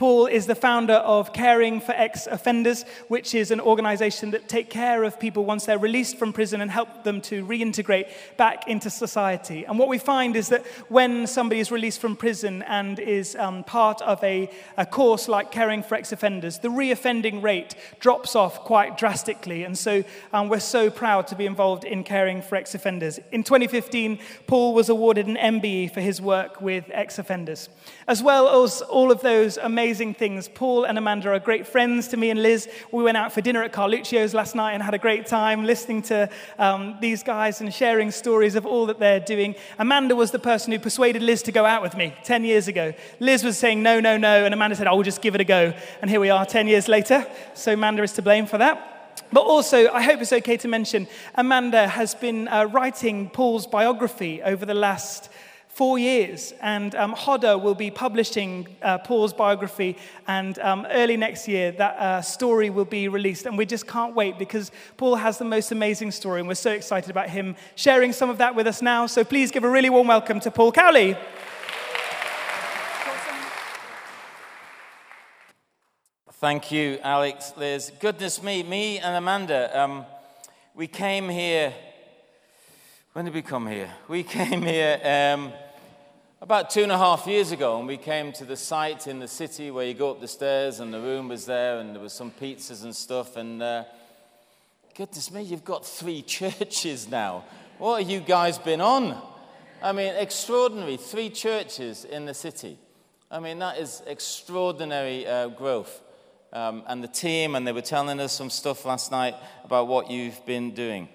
Paul is the founder of Caring for Ex Offenders, which is an organization that take care of people once they're released from prison and help them to reintegrate back into society. And what we find is that when somebody is released from prison and is um, part of a, a course like Caring for Ex Offenders, the reoffending rate drops off quite drastically. And so um, we're so proud to be involved in Caring for Ex Offenders. In 2015, Paul was awarded an MBE for his work with ex offenders. As well as all of those amazing things, Paul and Amanda are great friends to me and Liz. We went out for dinner at Carluccio's last night and had a great time listening to um, these guys and sharing stories of all that they're doing. Amanda was the person who persuaded Liz to go out with me 10 years ago. Liz was saying no, no, no, and Amanda said, I will just give it a go. And here we are 10 years later. So Amanda is to blame for that. But also, I hope it's okay to mention, Amanda has been uh, writing Paul's biography over the last four years. And um, Hodder will be publishing uh, Paul's biography, and um, early next year, that uh, story will be released. And we just can't wait because Paul has the most amazing story, and we're so excited about him sharing some of that with us now. So please give a really warm welcome to Paul Cowley. Thank you, Alex, Liz. Goodness me, me and Amanda, um, we came here. When did we come here? We came here um, about two and a half years ago, and we came to the site in the city where you go up the stairs, and the room was there, and there was some pizzas and stuff. And uh, goodness me, you've got three churches now. What have you guys been on? I mean, extraordinary. Three churches in the city. I mean, that is extraordinary uh, growth um, and the team, and they were telling us some stuff last night about what you've been doing.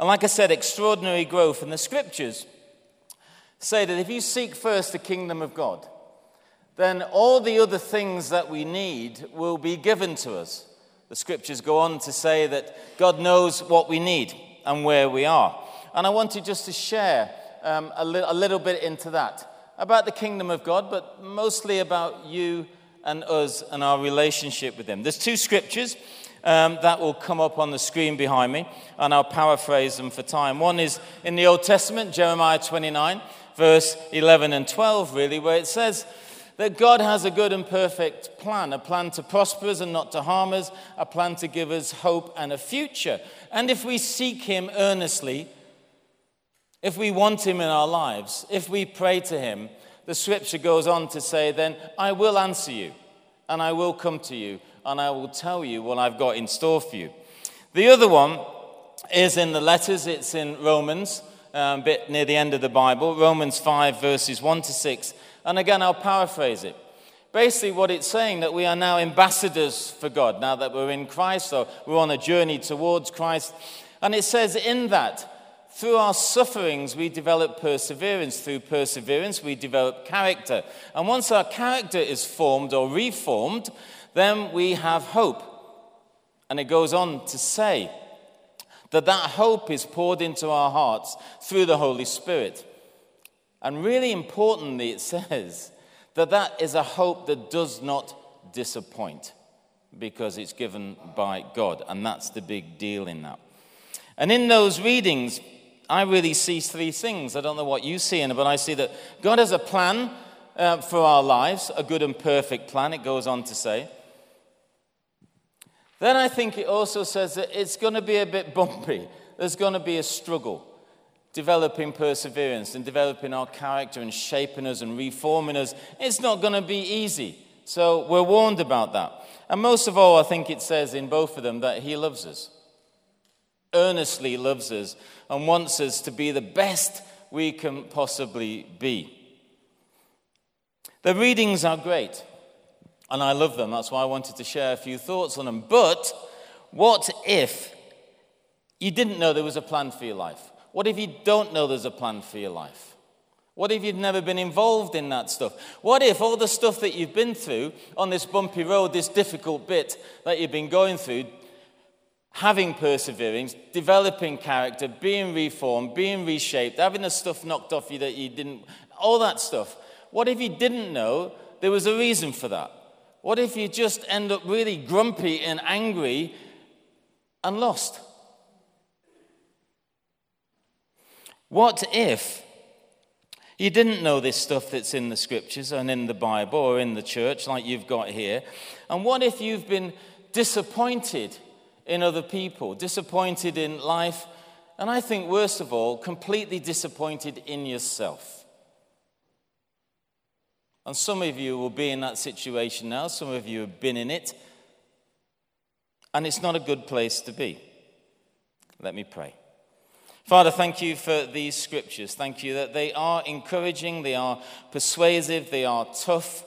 And like I said, extraordinary growth. And the scriptures say that if you seek first the kingdom of God, then all the other things that we need will be given to us. The scriptures go on to say that God knows what we need and where we are. And I wanted just to share um, a, li- a little bit into that about the kingdom of God, but mostly about you and us and our relationship with Him. There's two scriptures um, that will come up on the screen behind me, and I'll paraphrase them for time. One is in the Old Testament, Jeremiah 29, verse 11 and 12, really, where it says, that God has a good and perfect plan, a plan to prosper us and not to harm us, a plan to give us hope and a future. And if we seek Him earnestly, if we want Him in our lives, if we pray to Him, the scripture goes on to say, then I will answer you, and I will come to you, and I will tell you what I've got in store for you. The other one is in the letters, it's in Romans, um, a bit near the end of the Bible, Romans 5, verses 1 to 6. And again, I'll paraphrase it. Basically, what it's saying that we are now ambassadors for God, now that we're in Christ, or we're on a journey towards Christ. And it says in that, through our sufferings, we develop perseverance. Through perseverance, we develop character. And once our character is formed or reformed, then we have hope. And it goes on to say that that hope is poured into our hearts through the Holy Spirit. And really importantly, it says that that is a hope that does not disappoint because it's given by God. And that's the big deal in that. And in those readings, I really see three things. I don't know what you see in it, but I see that God has a plan uh, for our lives, a good and perfect plan, it goes on to say. Then I think it also says that it's going to be a bit bumpy. There's going to be a struggle developing perseverance and developing our character and shaping us and reforming us. It's not going to be easy. So we're warned about that. And most of all, I think it says in both of them that He loves us, earnestly loves us, and wants us to be the best we can possibly be. The readings are great, and I love them. That's why I wanted to share a few thoughts on them. But what if you didn't know there was a plan for your life? What if you don't know there's a plan for your life? What if you'd never been involved in that stuff? What if all the stuff that you've been through on this bumpy road, this difficult bit that you've been going through, having perseverance, developing character, being reformed, being reshaped, having the stuff knocked off you that you didn't, all that stuff. What if you didn't know there was a reason for that? What if you just end up really grumpy and angry and lost? What if You didn't know this stuff that's in the scriptures and in the Bible or in the church, like you've got here. And what if you've been disappointed in other people, disappointed in life, and I think, worst of all, completely disappointed in yourself? And some of you will be in that situation now, some of you have been in it, and it's not a good place to be. Let me pray. Father, thank you for these scriptures. Thank you that they are encouraging, they are persuasive, they are tough,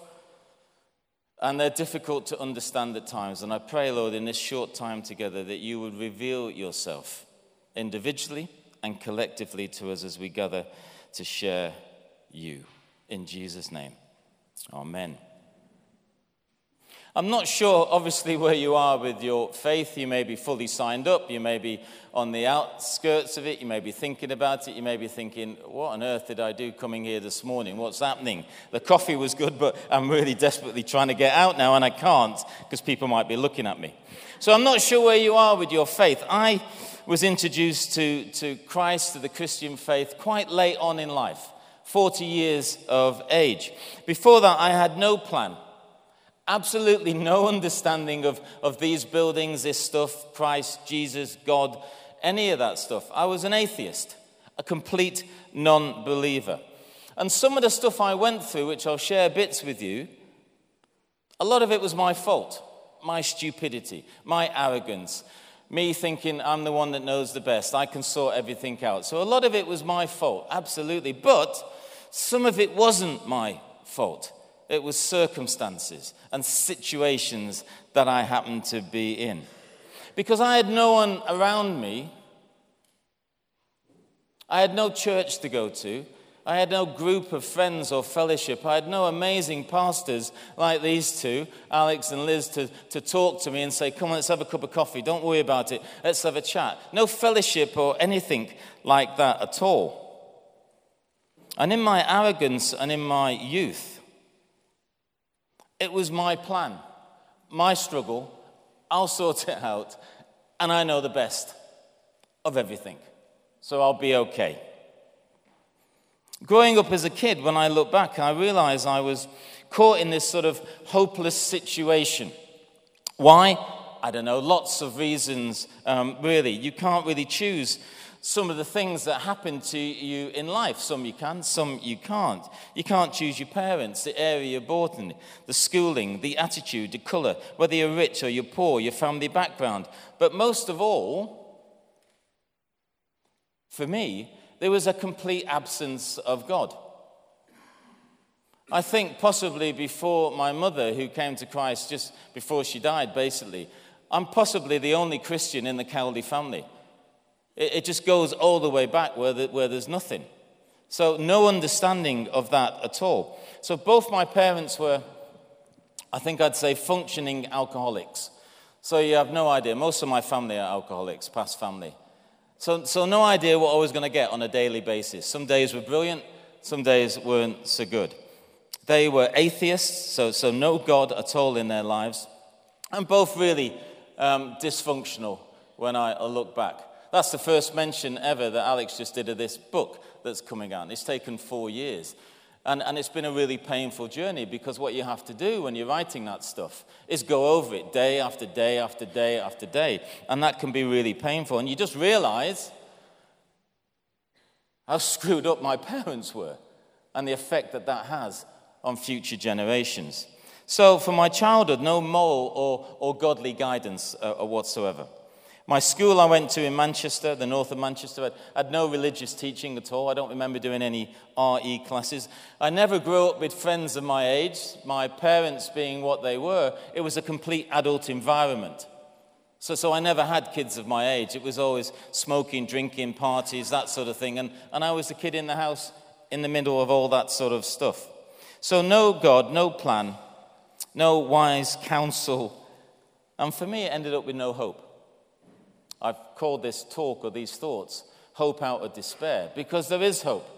and they're difficult to understand at times. And I pray, Lord, in this short time together, that you would reveal yourself individually and collectively to us as we gather to share you. In Jesus' name, amen. I'm not sure, obviously, where you are with your faith. You may be fully signed up. You may be on the outskirts of it. You may be thinking about it. You may be thinking, what on earth did I do coming here this morning? What's happening? The coffee was good, but I'm really desperately trying to get out now, and I can't because people might be looking at me. So I'm not sure where you are with your faith. I was introduced to, to Christ, to the Christian faith, quite late on in life, 40 years of age. Before that, I had no plan absolutely no understanding of, of these buildings, this stuff, Christ, Jesus, God, any of that stuff. I was an atheist, a complete non believer. And some of the stuff I went through, which I'll share bits with you, a lot of it was my fault, my stupidity, my arrogance, me thinking I'm the one that knows the best, I can sort everything out. So a lot of it was my fault, absolutely. But some of it wasn't my fault. It was circumstances and situations that I happened to be in. Because I had no one around me, I had no church to go to. I had no group of friends or fellowship. I had no amazing pastors like these two, Alex and Liz, to, to talk to me and say, Come on, let's have a cup of coffee. Don't worry about it. Let's have a chat. No fellowship or anything like that at all. And in my arrogance and in my youth, it was my plan, my struggle. I'll sort it out, and I know the best of everything. So I'll be okay. Growing up as a kid, when I look back, I realize I was caught in this sort of hopeless situation. Why? I don't know, lots of reasons, um, really. You can't really choose some of the things that happen to you in life. Some you can, some you can't. You can't choose your parents, the area you're born in, the schooling, the attitude, the colour, whether you're rich or you're poor, your family background. But most of all, for me, there was a complete absence of God. I think possibly before my mother, who came to Christ just before she died, basically, I'm possibly the only Christian in the Cowley family. It, it just goes all the way back where, the, where there's nothing. So, no understanding of that at all. So, both my parents were, I think I'd say, functioning alcoholics. So, you have no idea. Most of my family are alcoholics, past family. So, so no idea what I was going to get on a daily basis. Some days were brilliant, some days weren't so good. They were atheists, so, so no God at all in their lives, and both really um, dysfunctional when I look back. That's the first mention ever that Alex just did of this book that's coming out. It's taken four years. And, and it's been a really painful journey because what you have to do when you're writing that stuff is go over it day after day after day after day. And that can be really painful. And you just realize how screwed up my parents were and the effect that that has on future generations. So, for my childhood, no moral or, or godly guidance uh, whatsoever. My school I went to in Manchester, the north of Manchester, had no religious teaching at all. I don't remember doing any RE classes. I never grew up with friends of my age, my parents being what they were. It was a complete adult environment. So, so I never had kids of my age. It was always smoking, drinking, parties, that sort of thing. And, and I was the kid in the house in the middle of all that sort of stuff. So, no God, no plan, no wise counsel. And for me, it ended up with no hope. I've called this talk or these thoughts Hope Out of Despair because there is hope.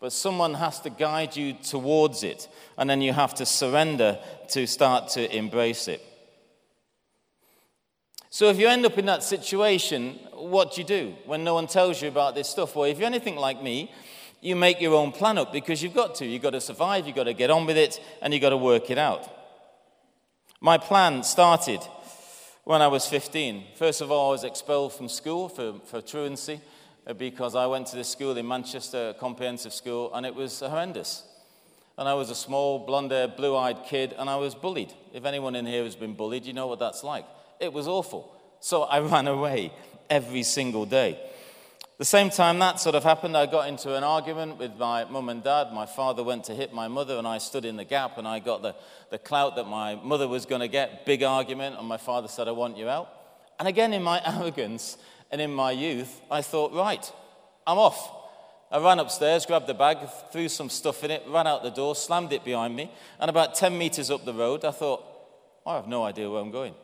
But someone has to guide you towards it, and then you have to surrender to start to embrace it. So, if you end up in that situation, what do you do when no one tells you about this stuff? Well, if you're anything like me, You make your own plan up because you've got to. You've got to survive, you've got to get on with it, and you've got to work it out. My plan started when I was 15. First of all, I was expelled from school for, for truancy uh, because I went to this school in Manchester, comprehensive school, and it was horrendous. And I was a small, blonde haired, blue eyed kid, and I was bullied. If anyone in here has been bullied, you know what that's like. It was awful. So I ran away every single day. The same time that sort of happened, I got into an argument with my mum and dad. My father went to hit my mother, and I stood in the gap, and I got the, the clout that my mother was going to get. Big argument, and my father said, I want you out. And again, in my arrogance and in my youth, I thought, right, I'm off. I ran upstairs, grabbed the bag, threw some stuff in it, ran out the door, slammed it behind me, and about 10 meters up the road, I thought, I have no idea where I'm going.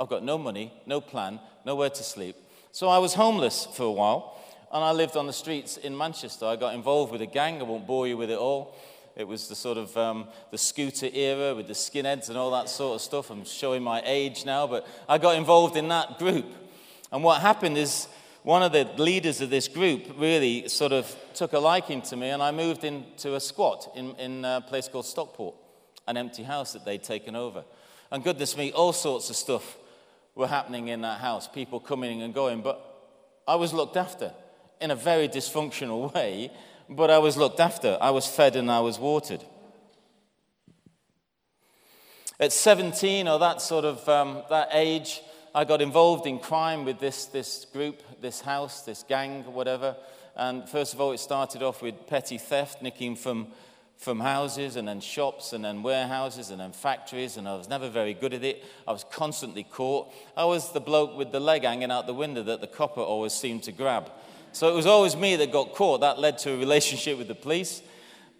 I've got no money, no plan, nowhere to sleep. So I was homeless for a while and I lived on the streets in Manchester. I got involved with a gang. I won't bore you with it all. It was the sort of um, the scooter era with the skinheads and all that sort of stuff. I'm showing my age now, but I got involved in that group. And what happened is one of the leaders of this group really sort of took a liking to me, and I moved into a squat in, in a place called Stockport, an empty house that they'd taken over. And goodness me, all sorts of stuff were happening in that house, people coming and going, but I was looked after in a very dysfunctional way, but I was looked after. I was fed and I was watered. At 17 or that sort of um, that age, I got involved in crime with this, this group, this house, this gang, whatever. And first of all, it started off with petty theft, nicking from, from houses and then shops and then warehouses and then factories. And I was never very good at it. I was constantly caught. I was the bloke with the leg hanging out the window that the copper always seemed to grab. So it was always me that got caught. That led to a relationship with the police.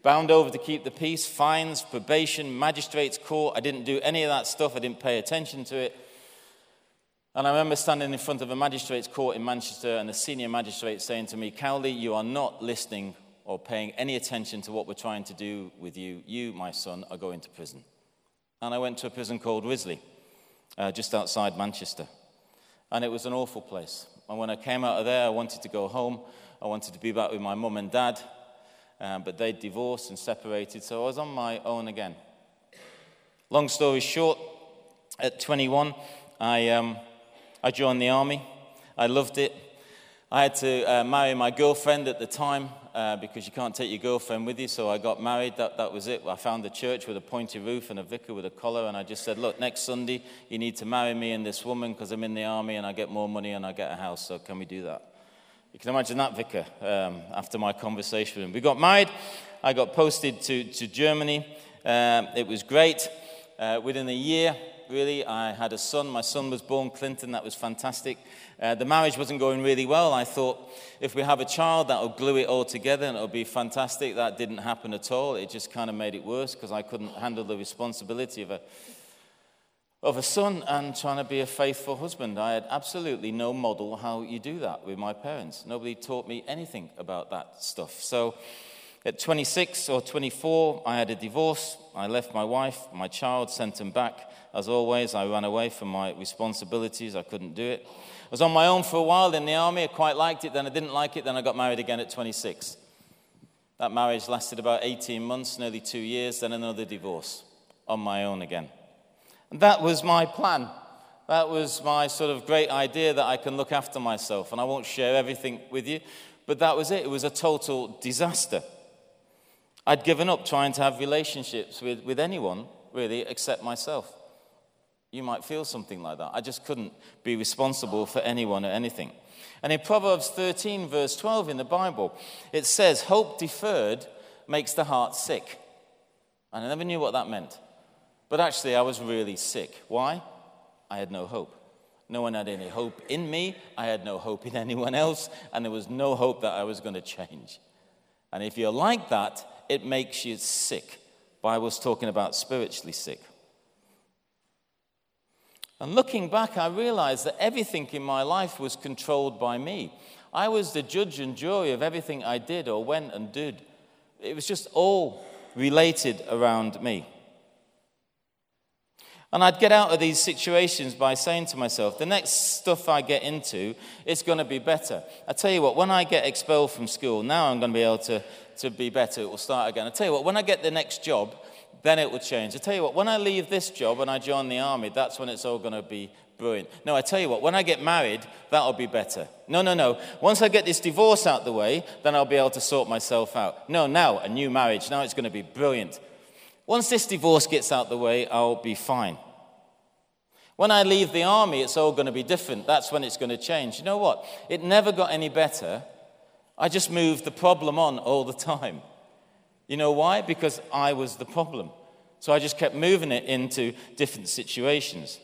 Bound over to keep the peace, fines, probation, magistrates' court. I didn't do any of that stuff. I didn't pay attention to it. And I remember standing in front of a magistrate's court in Manchester and the senior magistrate saying to me, Cowley, you are not listening or paying any attention to what we're trying to do with you. You, my son, are going to prison. And I went to a prison called Risley, uh, just outside Manchester. And it was an awful place. And when I came out of there, I wanted to go home. I wanted to be back with my mum and dad. Um, but they'd divorced and separated, so I was on my own again. Long story short, at 21, I, um, I joined the army. I loved it. I had to uh, marry my girlfriend at the time uh, because you can't take your girlfriend with you. So I got married. That, that was it. I found a church with a pointy roof and a vicar with a collar. And I just said, Look, next Sunday, you need to marry me and this woman because I'm in the army and I get more money and I get a house. So can we do that? You can imagine that vicar um, after my conversation with him. We got married. I got posted to, to Germany. Um, it was great. Uh, within a year, really, I had a son. My son was born Clinton. That was fantastic. Uh, the marriage wasn't going really well. I thought if we have a child, that'll glue it all together and it'll be fantastic. That didn't happen at all. It just kind of made it worse because I couldn't handle the responsibility of a, of a son and trying to be a faithful husband. I had absolutely no model how you do that with my parents. Nobody taught me anything about that stuff. So at 26 or 24, I had a divorce. I left my wife, my child, sent him back. As always, I ran away from my responsibilities. I couldn't do it. I was on my own for a while in the army. I quite liked it. Then I didn't like it. Then I got married again at 26. That marriage lasted about 18 months, nearly two years, then another divorce on my own again. And that was my plan. That was my sort of great idea that I can look after myself. And I won't share everything with you, but that was it. It was a total disaster. I'd given up trying to have relationships with, with anyone, really, except myself. You might feel something like that. I just couldn't be responsible for anyone or anything. And in Proverbs 13, verse 12 in the Bible, it says, Hope deferred makes the heart sick. And I never knew what that meant. But actually, I was really sick. Why? I had no hope. No one had any hope in me. I had no hope in anyone else. And there was no hope that I was going to change. And if you're like that, it makes you sick. Bible's talking about spiritually sick. And looking back, I realized that everything in my life was controlled by me. I was the judge and jury of everything I did or went and did. It was just all related around me. And I'd get out of these situations by saying to myself, the next stuff I get into, it's going to be better. I tell you what, when I get expelled from school, now I'm going to be able to, to be better. It will start again. I tell you what, when I get the next job, then it will change. I tell you what, when I leave this job and I join the army, that's when it's all going to be brilliant. No, I tell you what, when I get married, that'll be better. No, no, no. Once I get this divorce out the way, then I'll be able to sort myself out. No, now, a new marriage, now it's going to be brilliant. Once this divorce gets out the way, I'll be fine. When I leave the army, it's all going to be different. That's when it's going to change. You know what? It never got any better. I just moved the problem on all the time. You know why? Because I was the problem. So I just kept moving it into different situations.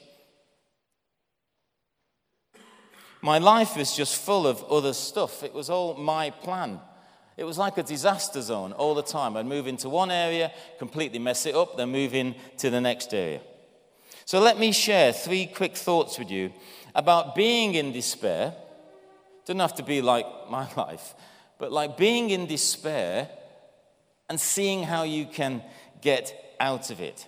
My life was just full of other stuff. It was all my plan. It was like a disaster zone all the time. I'd move into one area, completely mess it up, then move in to the next area. So let me share three quick thoughts with you about being in despair. Doesn't have to be like my life, but like being in despair and seeing how you can get out of it.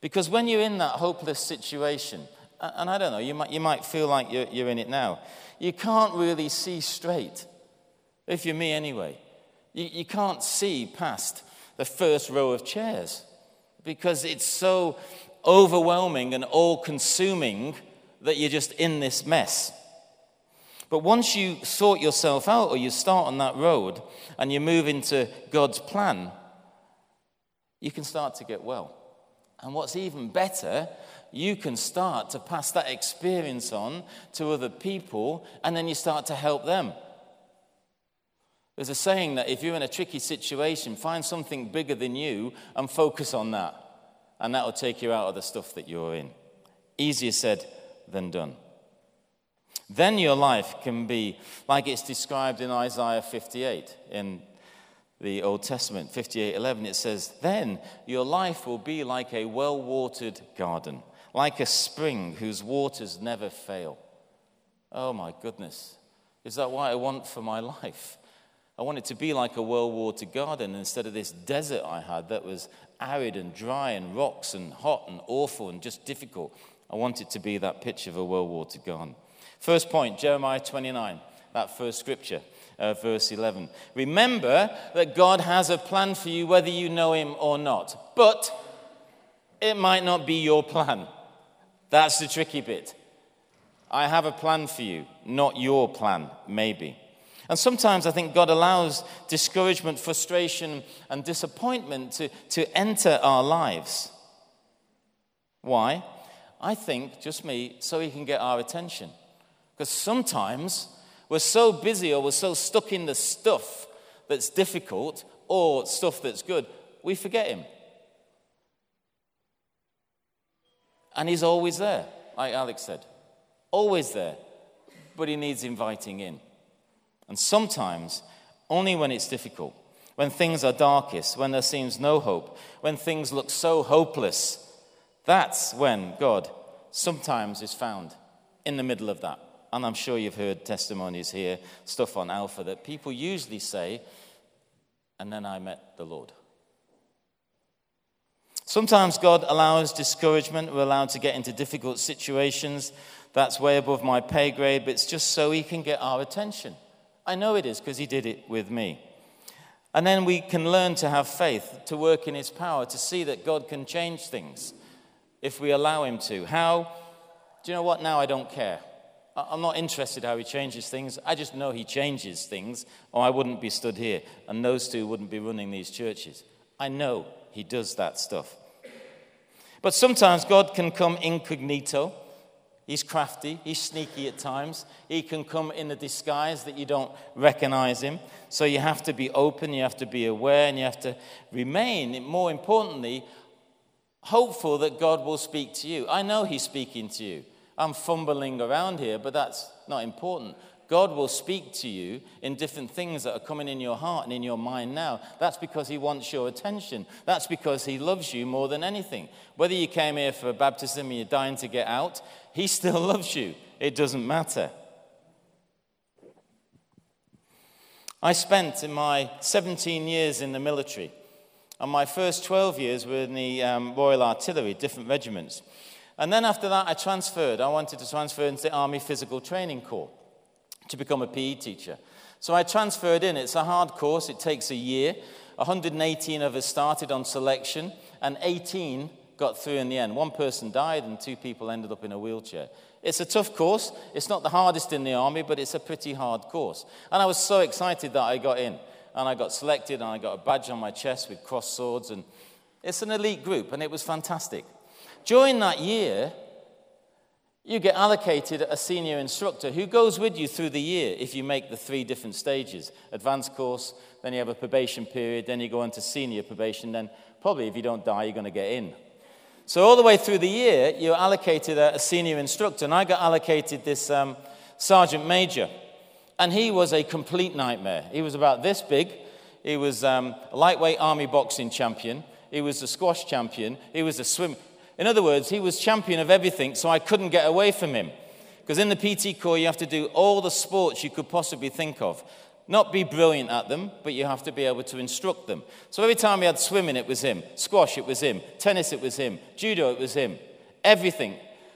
Because when you're in that hopeless situation, and I don't know, you might, you might feel like you're, you're in it now you can't really see straight. If you're me anyway, you, you can't see past the first row of chairs because it's so overwhelming and all consuming that you're just in this mess. But once you sort yourself out or you start on that road and you move into God's plan, you can start to get well. And what's even better you can start to pass that experience on to other people, and then you start to help them. There's a saying that if you're in a tricky situation, find something bigger than you and focus on that, and that will take you out of the stuff that you're in. Easier said than done. Then your life can be like it's described in Isaiah 58 in the Old Testament, 58:11. It says, "Then your life will be like a well-watered garden." Like a spring whose waters never fail. Oh my goodness. Is that what I want for my life? I want it to be like a well watered garden instead of this desert I had that was arid and dry and rocks and hot and awful and just difficult. I want it to be that picture of a well watered garden. First point, Jeremiah 29, that first scripture, uh, verse 11. Remember that God has a plan for you whether you know Him or not, but it might not be your plan. That's the tricky bit. I have a plan for you, not your plan, maybe. And sometimes I think God allows discouragement, frustration, and disappointment to, to enter our lives. Why? I think, just me, so He can get our attention. Because sometimes we're so busy or we're so stuck in the stuff that's difficult or stuff that's good, we forget Him. And he's always there, like Alex said. Always there. But he needs inviting in. And sometimes, only when it's difficult, when things are darkest, when there seems no hope, when things look so hopeless, that's when God sometimes is found in the middle of that. And I'm sure you've heard testimonies here, stuff on Alpha, that people usually say, and then I met the Lord. Sometimes God allows discouragement. We're allowed to get into difficult situations. That's way above my pay grade, but it's just so He can get our attention. I know it is because He did it with me. And then we can learn to have faith, to work in His power, to see that God can change things if we allow Him to. How? Do you know what? Now I don't care. I'm not interested how He changes things. I just know He changes things, or I wouldn't be stood here, and those two wouldn't be running these churches. I know he does that stuff. But sometimes God can come incognito. He's crafty, he's sneaky at times. He can come in a disguise that you don't recognize him. So you have to be open, you have to be aware, and you have to remain, more importantly, hopeful that God will speak to you. I know he's speaking to you. I'm fumbling around here, but that's not important. God will speak to you in different things that are coming in your heart and in your mind now. That's because He wants your attention. That's because He loves you more than anything. Whether you came here for baptism and you're dying to get out, He still loves you. It doesn't matter. I spent in my 17 years in the military And my first 12 years were in the um, Royal Artillery, different regiments. And then after that, I transferred. I wanted to transfer into the Army Physical Training Corps to become a PE teacher. So I transferred in. It's a hard course, it takes a year. 118 of us started on selection, and 18 got through in the end. One person died, and two people ended up in a wheelchair. It's a tough course. It's not the hardest in the army, but it's a pretty hard course. And I was so excited that I got in. And I got selected, and I got a badge on my chest with crossed swords. And it's an elite group, and it was fantastic. During that year, you get allocated a senior instructor who goes with you through the year if you make the three different stages advanced course, then you have a probation period, then you go into senior probation, then probably if you don't die, you're going to get in. So, all the way through the year, you're allocated a, a senior instructor, and I got allocated this um, sergeant major, and he was a complete nightmare. He was about this big, he was um, a lightweight army boxing champion, he was a squash champion, he was a swim. In other words, he was champion of everything, so I couldn't get away from him. Because in the PT Corps, you have to do all the sports you could possibly think of. Not be brilliant at them, but you have to be able to instruct them. So every time we had swimming, it was him. Squash, it was him. Tennis, it was him. Judo, it was him. Everything.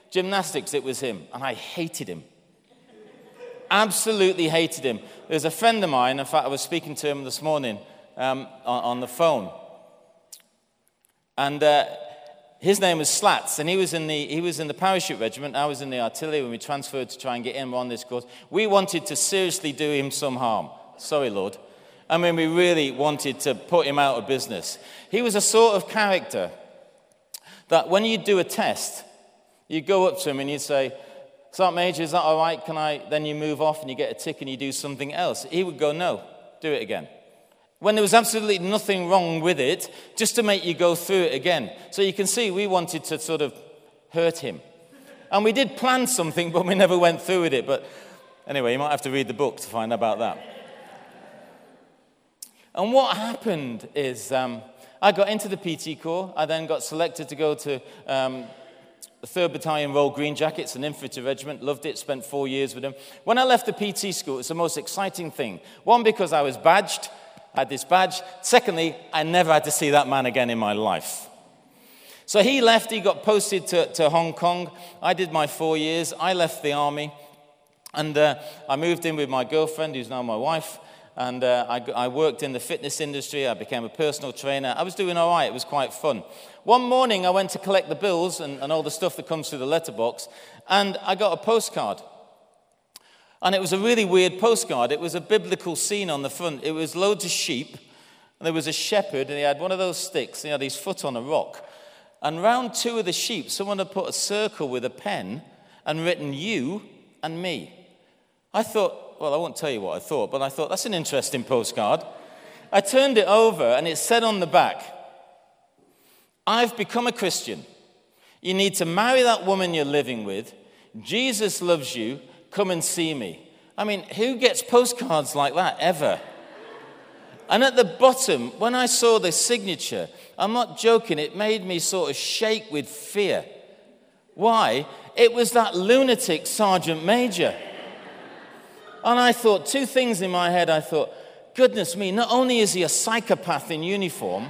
Gymnastics, it was him. And I hated him. Absolutely hated him. There's a friend of mine, in fact, I was speaking to him this morning um, on, on, the phone. And uh, his name was Slats, and he was, in the, he was in the parachute regiment. I was in the artillery when we transferred to try and get him on this course. We wanted to seriously do him some harm. Sorry, Lord. I mean, we really wanted to put him out of business. He was a sort of character that when you do a test, you go up to him and you say, Sergeant Major, is that all right? Can I? Then you move off and you get a tick and you do something else. He would go, No, do it again when there was absolutely nothing wrong with it, just to make you go through it again. So you can see we wanted to sort of hurt him. And we did plan something, but we never went through with it. But anyway, you might have to read the book to find out about that. And what happened is um, I got into the PT Corps. I then got selected to go to um, the 3rd Battalion Royal Green Jackets, an infantry regiment. Loved it, spent four years with them. When I left the PT school, it's the most exciting thing. One, because I was badged had this badge. Secondly, I never had to see that man again in my life. So he left, he got posted to, to Hong Kong. I did my four years. I left the army. And uh, I moved in with my girlfriend, who's now my wife. And uh, I, I, worked in the fitness industry. I became a personal trainer. I was doing all right. It was quite fun. One morning, I went to collect the bills and, and all the stuff that comes through the letterbox. And I got a postcard. And it was a really weird postcard. It was a biblical scene on the front. It was loads of sheep, and there was a shepherd, and he had one of those sticks, and he had his foot on a rock. And round two of the sheep, someone had put a circle with a pen and written you and me. I thought, well, I won't tell you what I thought, but I thought, that's an interesting postcard. I turned it over, and it said on the back, I've become a Christian. You need to marry that woman you're living with. Jesus loves you, Come and see me. I mean, who gets postcards like that ever? And at the bottom, when I saw the signature, I'm not joking, it made me sort of shake with fear. Why? It was that lunatic Sergeant Major. And I thought two things in my head. I thought, goodness me, not only is he a psychopath in uniform,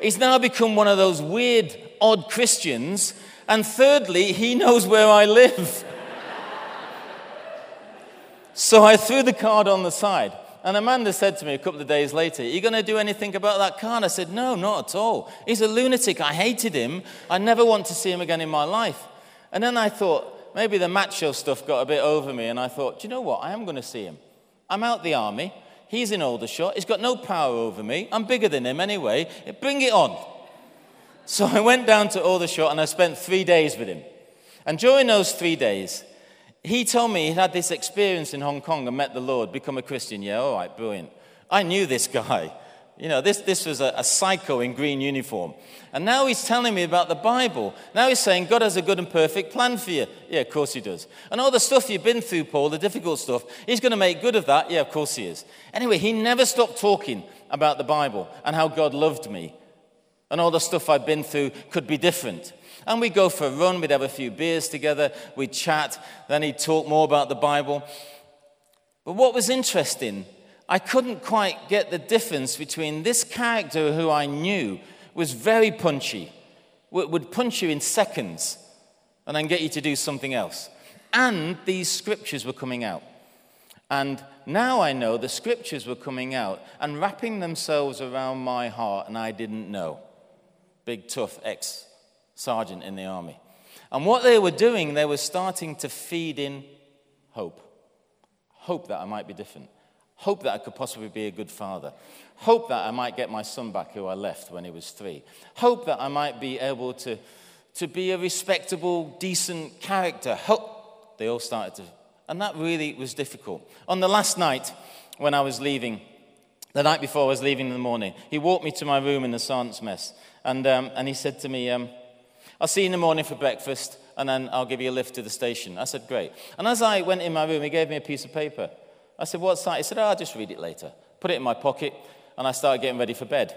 he's now become one of those weird, odd Christians. And thirdly, he knows where I live. So I threw the card on the side. And Amanda said to me a couple of days later, Are you going to do anything about that card? I said, No, not at all. He's a lunatic. I hated him. I never want to see him again in my life. And then I thought, maybe the macho stuff got a bit over me. And I thought, Do you know what? I am going to see him. I'm out the army. He's in Aldershot. He's got no power over me. I'm bigger than him anyway. Bring it on. So I went down to Aldershot and I spent three days with him. And during those three days, he told me he had this experience in Hong Kong and met the Lord, become a Christian. Yeah, all right, brilliant. I knew this guy. You know, this, this was a, a, psycho in green uniform. And now he's telling me about the Bible. Now he's saying God has a good and perfect plan for you. Yeah, of course he does. And all the stuff you've been through, Paul, the difficult stuff, he's going to make good of that. Yeah, of course he is. Anyway, he never stopped talking about the Bible and how God loved me. And all the stuff I've been through could be different. And we'd go for a run, we'd have a few beers together, we'd chat, then he'd talk more about the Bible. But what was interesting, I couldn't quite get the difference between this character who I knew was very punchy, would punch you in seconds and then get you to do something else. And these scriptures were coming out. And now I know the scriptures were coming out and wrapping themselves around my heart, and I didn't know. Big, tough ex sergeant in the army. And what they were doing, they were starting to feed in hope. Hope that I might be different. Hope that I could possibly be a good father. Hope that I might get my son back who I left when he was three. Hope that I might be able to, to be a respectable, decent character. Hope. They all started to. And that really was difficult. On the last night when I was leaving, the night before I was leaving in the morning, he walked me to my room in the sergeant's mess. And, um, and he said to me, um, I'll see you in the morning for breakfast, and then I'll give you a lift to the station. I said, Great. And as I went in my room, he gave me a piece of paper. I said, What's that? He said, oh, I'll just read it later. Put it in my pocket, and I started getting ready for bed.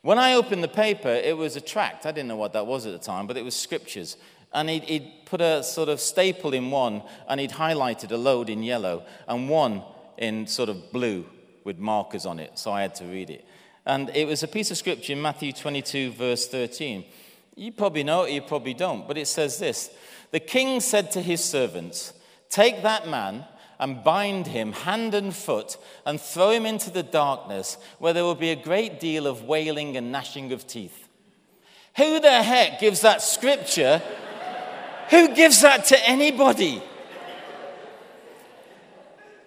When I opened the paper, it was a tract. I didn't know what that was at the time, but it was scriptures. And he'd, he'd put a sort of staple in one, and he'd highlighted a load in yellow, and one in sort of blue with markers on it, so I had to read it. And it was a piece of scripture in Matthew 22, verse 13. You probably know it, you probably don't, but it says this The king said to his servants, Take that man and bind him hand and foot and throw him into the darkness where there will be a great deal of wailing and gnashing of teeth. Who the heck gives that scripture? Who gives that to anybody?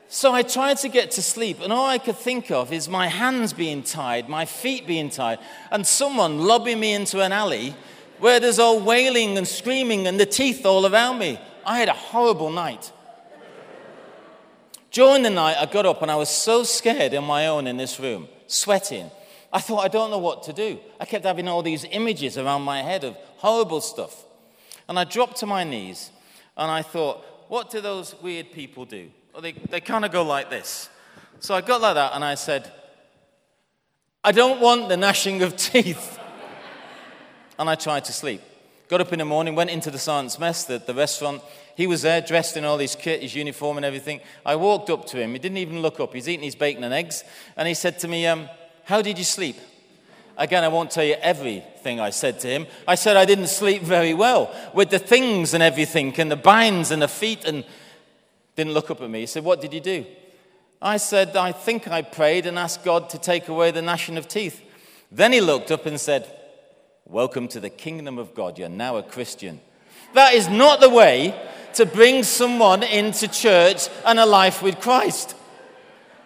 So I tried to get to sleep, and all I could think of is my hands being tied, my feet being tied, and someone lobbing me into an alley where there's all wailing and screaming and the teeth all around me. I had a horrible night. During the night, I got up and I was so scared on my own in this room, sweating. I thought, I don't know what to do. I kept having all these images around my head of horrible stuff. And I dropped to my knees and I thought, what do those weird people do? Well, they, they kind of go like this. So I got like that and I said, I don't want the gnashing of teeth and I tried to sleep. Got up in the morning, went into the science mess, the, the restaurant. He was there, dressed in all his kit, his uniform and everything. I walked up to him. He didn't even look up. He's eating his bacon and eggs. And he said to me, um, How did you sleep? Again, I won't tell you everything I said to him. I said I didn't sleep very well with the things and everything, and the binds and the feet, and didn't look up at me. He said, What did you do? I said, I think I prayed and asked God to take away the gnashing of teeth. Then he looked up and said, Welcome to the kingdom of God. You're now a Christian. That is not the way to bring someone into church and a life with Christ.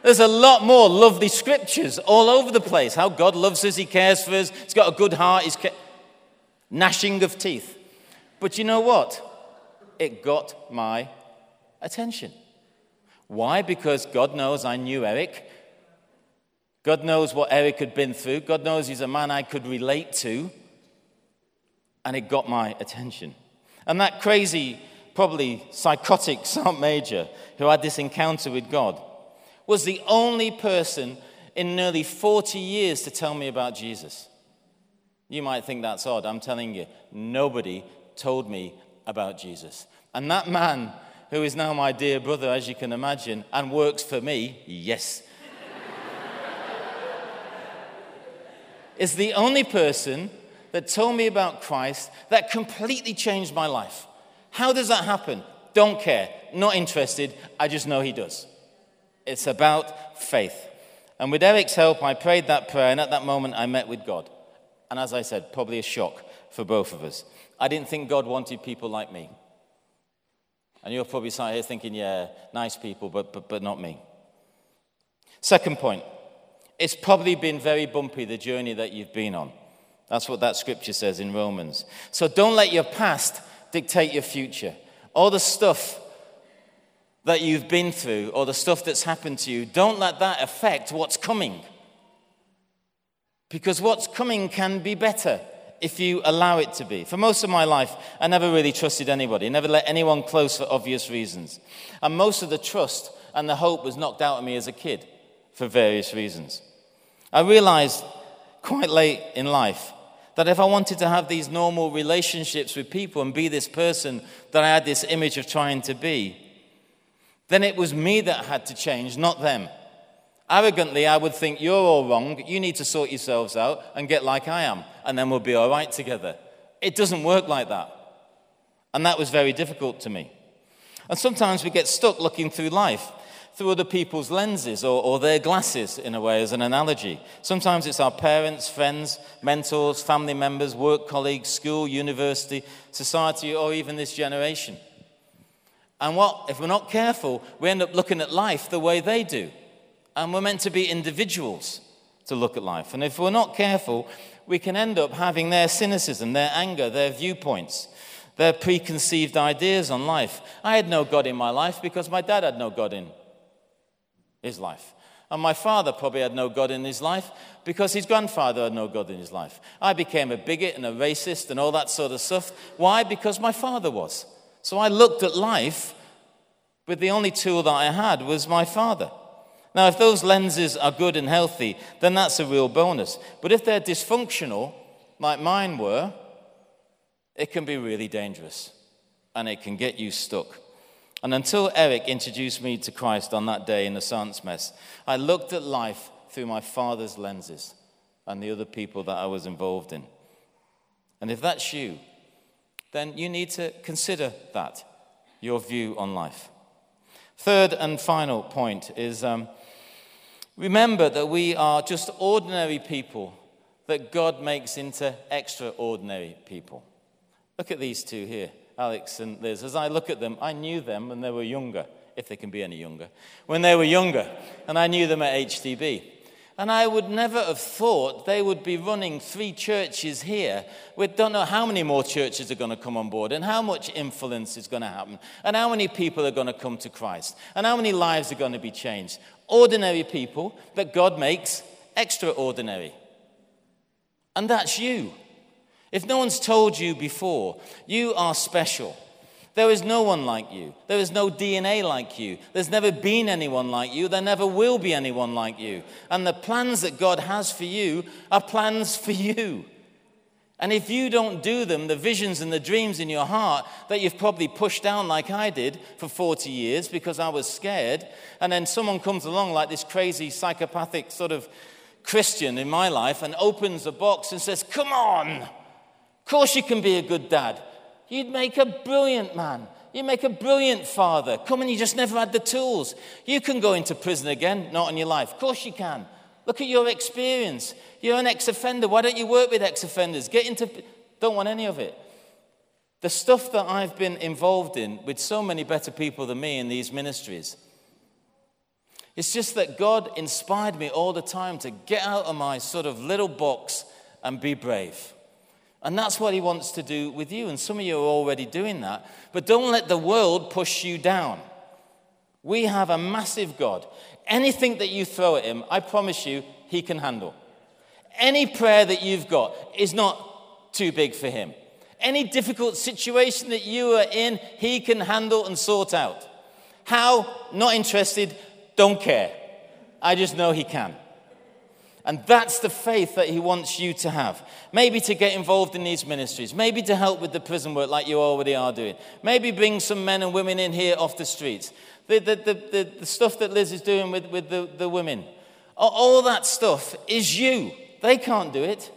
There's a lot more lovely scriptures all over the place. How God loves us, He cares for us, He's got a good heart, He's ca- gnashing of teeth. But you know what? It got my attention. Why? Because God knows I knew Eric. God knows what Eric had been through. God knows he's a man I could relate to and it got my attention. And that crazy, probably psychotic Sergeant Major who had this encounter with God was the only person in nearly 40 years to tell me about Jesus. You might think that's odd. I'm telling you, nobody told me about Jesus. And that man, who is now my dear brother, as you can imagine, and works for me, yes, is the only person that told me about Christ that completely changed my life. How does that happen? Don't care, not interested, I just know He does. It's about faith. And with Eric's help, I prayed that prayer, and at that moment, I met with God. And as I said, probably a shock for both of us. I didn't think God wanted people like me. And you're probably sat here thinking, yeah, nice people, but, but, but not me. Second point, it's probably been very bumpy, the journey that you've been on. That's what that scripture says in Romans. So don't let your past dictate your future. All the stuff that you've been through or the stuff that's happened to you, don't let that affect what's coming. Because what's coming can be better if you allow it to be. For most of my life, I never really trusted anybody, never let anyone close for obvious reasons. And most of the trust and the hope was knocked out of me as a kid for various reasons. I realized quite late in life that if I wanted to have these normal relationships with people and be this person that I had this image of trying to be, then it was me that had to change, not them. Arrogantly, I would think you're all wrong, you need to sort yourselves out and get like I am, and then we'll be all right together. It doesn't work like that. And that was very difficult to me. And sometimes we get stuck looking through life through other people's lenses or, or, their glasses, in a way, as an analogy. Sometimes it's our parents, friends, mentors, family members, work colleagues, school, university, society, or even this generation. And what, if we're not careful, we end up looking at life the way they do. And we're meant to be individuals to look at life. And if we're not careful, we can end up having their cynicism, their anger, their viewpoints, their preconceived ideas on life. I had no God in my life because my dad had no God in his life. And my father probably had no God in his life because his grandfather had no God in his life. I became a bigot and a racist and all that sort of stuff. Why? Because my father was. So I looked at life with the only tool that I had was my father. Now, if those lenses are good and healthy, then that's a real bonus. But if they're dysfunctional, like mine were, it can be really dangerous and it can get you stuck. And until Eric introduced me to Christ on that day in the science mess, I looked at life through my father's lenses and the other people that I was involved in. And if that's you, then you need to consider that, your view on life. Third and final point is um, remember that we are just ordinary people that God makes into extraordinary people. Look at these two here. Alex and Liz, as I look at them, I knew them when they were younger, if they can be any younger, when they were younger, and I knew them at HTB. And I would never have thought they would be running three churches here. We don't know how many more churches are going to come on board, and how much influence is going to happen, and how many people are going to come to Christ, and how many lives are going to be changed. Ordinary people that God makes extraordinary. And that's you. If no one's told you before, you are special. There is no one like you. There is no DNA like you. There's never been anyone like you. There never will be anyone like you. And the plans that God has for you are plans for you. And if you don't do them, the visions and the dreams in your heart that you've probably pushed down like I did for 40 years because I was scared, and then someone comes along like this crazy psychopathic sort of Christian in my life and opens a box and says, Come on, of course, you can be a good dad. You'd make a brilliant man. You make a brilliant father. Come on, you just never had the tools. You can go into prison again, not in your life. Of course, you can. Look at your experience. You're an ex offender. Why don't you work with ex offenders? Get into. Don't want any of it. The stuff that I've been involved in with so many better people than me in these ministries. It's just that God inspired me all the time to get out of my sort of little box and be brave. And that's what he wants to do with you. And some of you are already doing that. But don't let the world push you down. We have a massive God. Anything that you throw at him, I promise you, he can handle. Any prayer that you've got is not too big for him. Any difficult situation that you are in, he can handle and sort out. How? Not interested, don't care. I just know he can. And that's the faith that he wants you to have. Maybe to get involved in these ministries. Maybe to help with the prison work like you already are doing. Maybe bring some men and women in here off the streets. The, the, the, the, the stuff that Liz is doing with, with the, the women. All that stuff is you. They can't do it.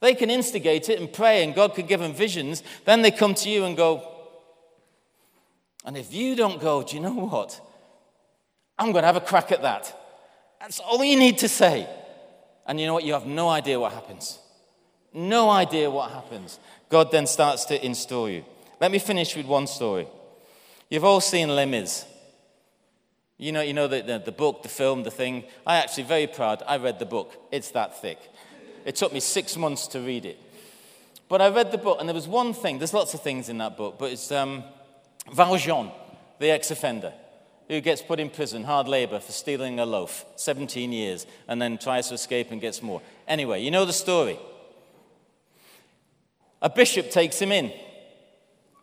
They can instigate it and pray, and God can give them visions. Then they come to you and go, and if you don't go, do you know what? I'm going to have a crack at that. That's all you need to say. And you know what? You have no idea what happens. No idea what happens. God then starts to install you. Let me finish with one story. You've all seen Les Mis. You know, you know the, the, the, book, the film, the thing. I actually very proud. I read the book. It's that thick. It took me six months to read it. But I read the book, and there was one thing. There's lots of things in that book, but it's um, Valjean, the ex-offender who gets put in prison, hard labor, for stealing a loaf, 17 years, and then tries to escape and gets more. Anyway, you know the story. A bishop takes him in,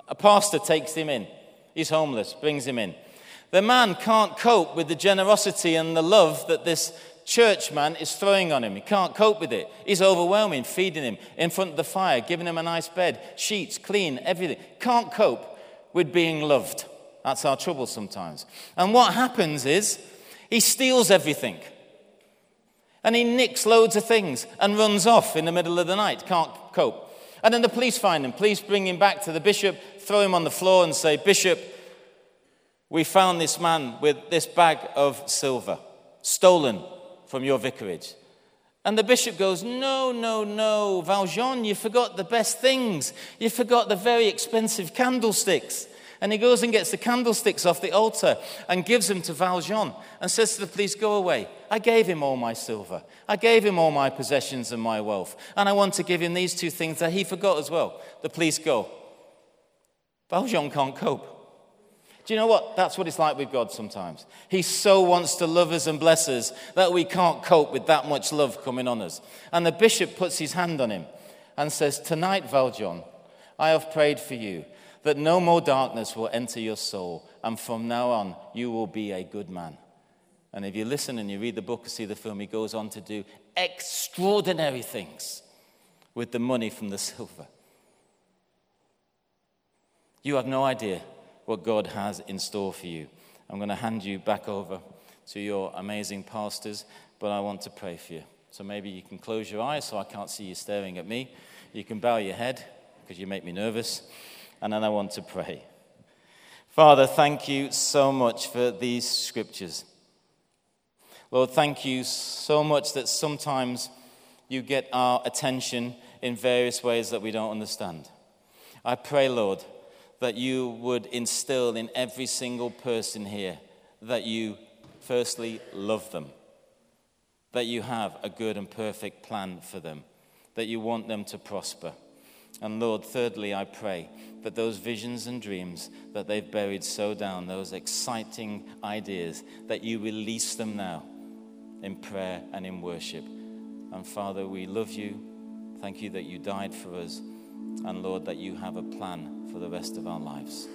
a pastor takes him in. He's homeless, brings him in. The man can't cope with the generosity and the love that this churchman is throwing on him. He can't cope with it. He's overwhelming, feeding him in front of the fire, giving him a nice bed, sheets, clean, everything. Can't cope with being loved. That's our trouble sometimes. And what happens is He steals everything. And he nicks loads of things and runs off in the middle of the night, can't cope. And then the police find him. Police bring him back to the bishop, throw him on the floor, and say, Bishop, we found this man with this bag of silver stolen from your vicarage. And the bishop goes, No, no, no, Valjean, you forgot the best things. You forgot the very expensive candlesticks. And he goes and gets the candlesticks off the altar and gives them to Valjean and says to the police, Go away. I gave him all my silver. I gave him all my possessions and my wealth. And I want to give him these two things that he forgot as well. The police go. Valjean can't cope. Do you know what? That's what it's like with God sometimes. He so wants to love us and bless us that we can't cope with that much love coming on us. And the bishop puts his hand on him and says, Tonight, Valjean, I have prayed for you that no more darkness will enter your soul, and from now on, you will be a good man. And if you listen and you read the book and see the film, he goes on to do extraordinary things with the money from the silver. You have no idea what God has in store for you. I'm going to hand you back over to your amazing pastors, but I want to pray for you. So maybe you can close your eyes so I can't see you staring at me. You can bow your head because you make me nervous and then I want to pray. Father, thank you so much for these scriptures. Lord, thank you so much that sometimes you get our attention in various ways that we don't understand. I pray, Lord, that you would instill in every single person here that you firstly love them, that you have a good and perfect plan for them, that you want them to prosper. And Lord, thirdly, I pray that those visions and dreams that they've buried so down, those exciting ideas, that you release them now in prayer and in worship. And Father, we love you. Thank you that you died for us. And Lord, that you have a plan for the rest of our lives.